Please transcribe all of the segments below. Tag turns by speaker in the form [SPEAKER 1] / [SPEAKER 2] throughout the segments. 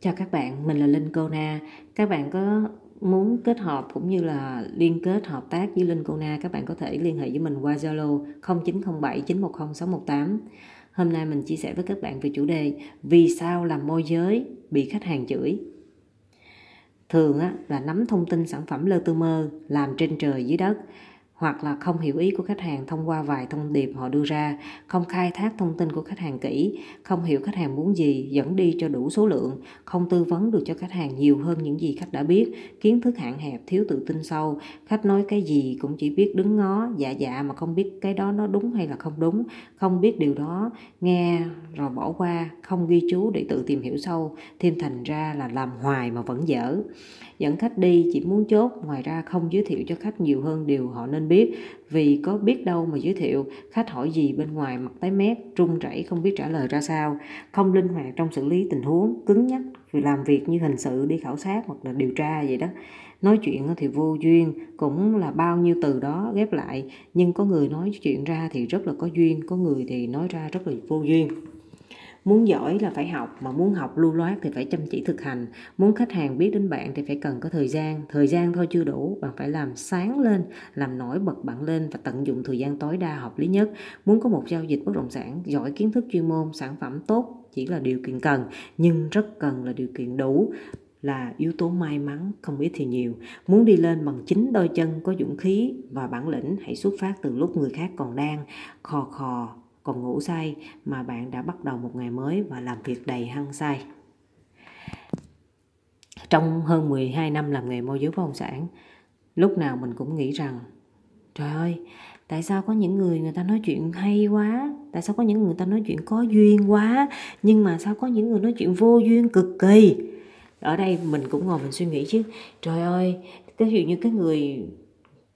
[SPEAKER 1] Chào các bạn, mình là Linh Cô Na. Các bạn có muốn kết hợp cũng như là liên kết hợp tác với Linh Cô Na, các bạn có thể liên hệ với mình qua Zalo 0907 910 618. Hôm nay mình chia sẻ với các bạn về chủ đề Vì sao làm môi giới bị khách hàng chửi? Thường á, là nắm thông tin sản phẩm lơ tư mơ, làm trên trời dưới đất hoặc là không hiểu ý của khách hàng thông qua vài thông điệp họ đưa ra, không khai thác thông tin của khách hàng kỹ, không hiểu khách hàng muốn gì, dẫn đi cho đủ số lượng, không tư vấn được cho khách hàng nhiều hơn những gì khách đã biết, kiến thức hạn hẹp, thiếu tự tin sâu, khách nói cái gì cũng chỉ biết đứng ngó, dạ dạ mà không biết cái đó nó đúng hay là không đúng, không biết điều đó, nghe rồi bỏ qua, không ghi chú để tự tìm hiểu sâu, thêm thành ra là làm hoài mà vẫn dở. Dẫn khách đi chỉ muốn chốt, ngoài ra không giới thiệu cho khách nhiều hơn điều họ nên biết. Vì có biết đâu mà giới thiệu, khách hỏi gì bên ngoài mặt tái mét trung chảy không biết trả lời ra sao. Không linh hoạt trong xử lý tình huống, cứng nhắc, vì làm việc như hình sự đi khảo sát hoặc là điều tra vậy đó. Nói chuyện thì vô duyên, cũng là bao nhiêu từ đó ghép lại, nhưng có người nói chuyện ra thì rất là có duyên, có người thì nói ra rất là vô duyên muốn giỏi là phải học, mà muốn học lưu loát thì phải chăm chỉ thực hành. Muốn khách hàng biết đến bạn thì phải cần có thời gian. Thời gian thôi chưa đủ, bạn phải làm sáng lên, làm nổi bật bạn lên và tận dụng thời gian tối đa hợp lý nhất. Muốn có một giao dịch bất động sản, giỏi kiến thức chuyên môn, sản phẩm tốt chỉ là điều kiện cần, nhưng rất cần là điều kiện đủ là yếu tố may mắn, không ít thì nhiều. Muốn đi lên bằng chính đôi chân có dũng khí và bản lĩnh, hãy xuất phát từ lúc người khác còn đang, khò khò còn ngủ say mà bạn đã bắt đầu một ngày mới và làm việc đầy hăng say. Trong hơn 12 năm làm nghề môi giới bất động sản, lúc nào mình cũng nghĩ rằng trời ơi, tại sao có những người người ta nói chuyện hay quá, tại sao có những người ta nói chuyện có duyên quá, nhưng mà sao có những người nói chuyện vô duyên cực kỳ. Ở đây mình cũng ngồi mình suy nghĩ chứ, trời ơi, cái dụ như cái người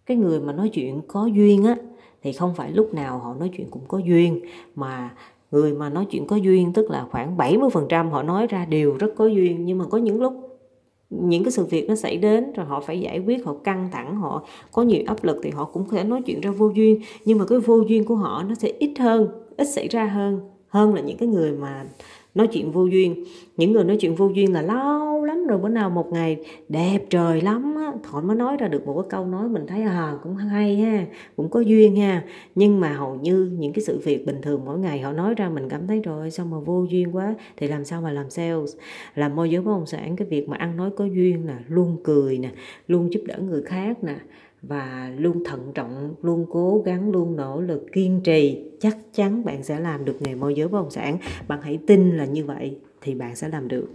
[SPEAKER 1] cái người mà nói chuyện có duyên á thì không phải lúc nào họ nói chuyện cũng có duyên. Mà người mà nói chuyện có duyên, tức là khoảng 70% họ nói ra đều rất có duyên. Nhưng mà có những lúc, những cái sự việc nó xảy đến rồi họ phải giải quyết, họ căng thẳng, họ có nhiều áp lực thì họ cũng có thể nói chuyện ra vô duyên. Nhưng mà cái vô duyên của họ nó sẽ ít hơn, ít xảy ra hơn hơn là những cái người mà nói chuyện vô duyên. Những người nói chuyện vô duyên là lâu lắm. Rồi bữa nào một ngày đẹp trời lắm á họ mới nói ra được một cái câu nói mình thấy à cũng hay ha, cũng có duyên ha. Nhưng mà hầu như những cái sự việc bình thường mỗi ngày họ nói ra mình cảm thấy rồi sao mà vô duyên quá, thì làm sao mà làm sales? Làm môi giới bất động sản, cái việc mà ăn nói có duyên là luôn cười nè, luôn giúp đỡ người khác nè, và luôn thận trọng, luôn cố gắng, luôn nỗ lực, kiên trì, chắc chắn bạn sẽ làm được nghề môi giới bất động sản. Bạn hãy tin là như vậy thì bạn sẽ làm được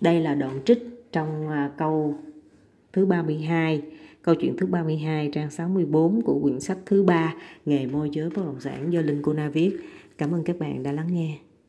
[SPEAKER 1] đây là đoạn trích trong à, câu thứ 32 câu chuyện thứ 32 trang 64 của quyển sách thứ ba, nghề môi giới bất động sản do Linh Cô Na viết. Cảm ơn các bạn đã lắng nghe.